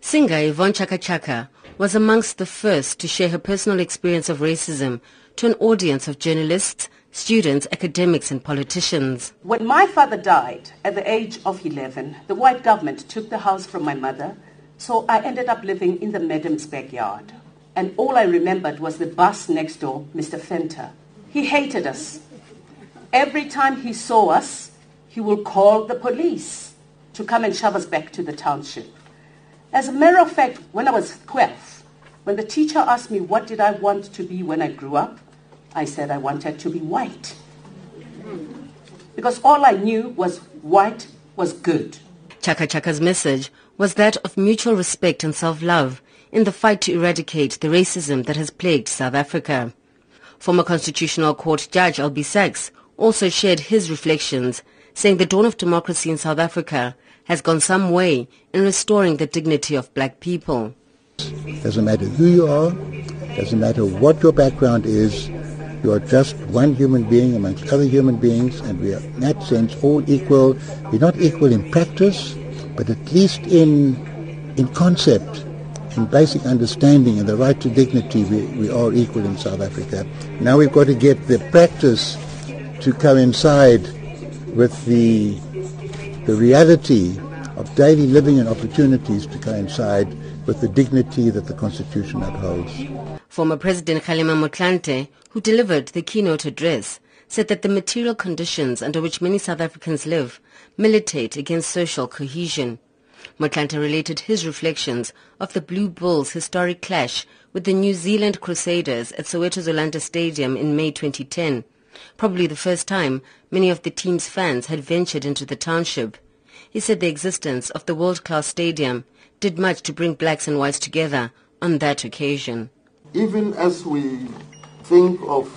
Singer Yvonne Chaka Chaka was amongst the first to share her personal experience of racism to an audience of journalists, students, academics and politicians. When my father died at the age of 11, the white government took the house from my mother, so I ended up living in the madam's backyard. And all I remembered was the bus next door, Mr. Fenter. He hated us. Every time he saw us, he would call the police to come and shove us back to the township. As a matter of fact, when I was 12, when the teacher asked me what did I want to be when I grew up, I said I wanted to be white. Because all I knew was white was good. Chaka Chaka's message was that of mutual respect and self-love in the fight to eradicate the racism that has plagued South Africa. Former Constitutional Court Judge Albie Sachs also shared his reflections, saying the dawn of democracy in South Africa has gone some way in restoring the dignity of black people. Doesn't matter who you are, doesn't matter what your background is, you are just one human being amongst other human beings, and we are, in that sense, all equal. We're not equal in practice, but at least in in concept, in basic understanding, and the right to dignity, we, we are equal in South Africa. Now we've got to get the practice to coincide with the the reality of daily living and opportunities to coincide with the dignity that the Constitution upholds. Former President Kgalema Motlanthe, who delivered the keynote address, said that the material conditions under which many South Africans live militate against social cohesion. Motlanthe related his reflections of the Blue Bulls' historic clash with the New Zealand Crusaders at Soweto's Orlando Stadium in May 2010, probably the first time many of the team's fans had ventured into the township. He said the existence of the world-class stadium did much to bring blacks and whites together on that occasion. Even as we think of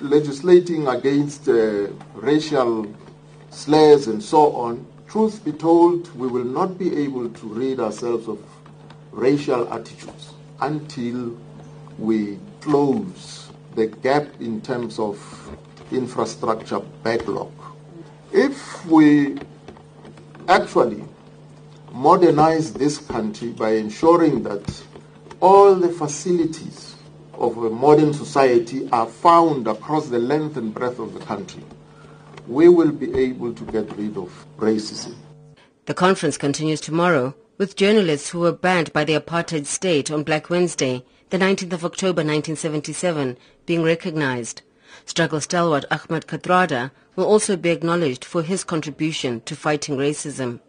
legislating against uh, racial slurs and so on, truth be told, we will not be able to rid ourselves of racial attitudes until we close the gap in terms of infrastructure backlog. If we actually modernize this country by ensuring that all the facilities of a modern society are found across the length and breadth of the country, we will be able to get rid of racism. The conference continues tomorrow with journalists who were banned by the apartheid state on Black Wednesday, the 19th of October 1977, being recognized. Struggle stalwart Ahmed Kathrada will also be acknowledged for his contribution to fighting racism.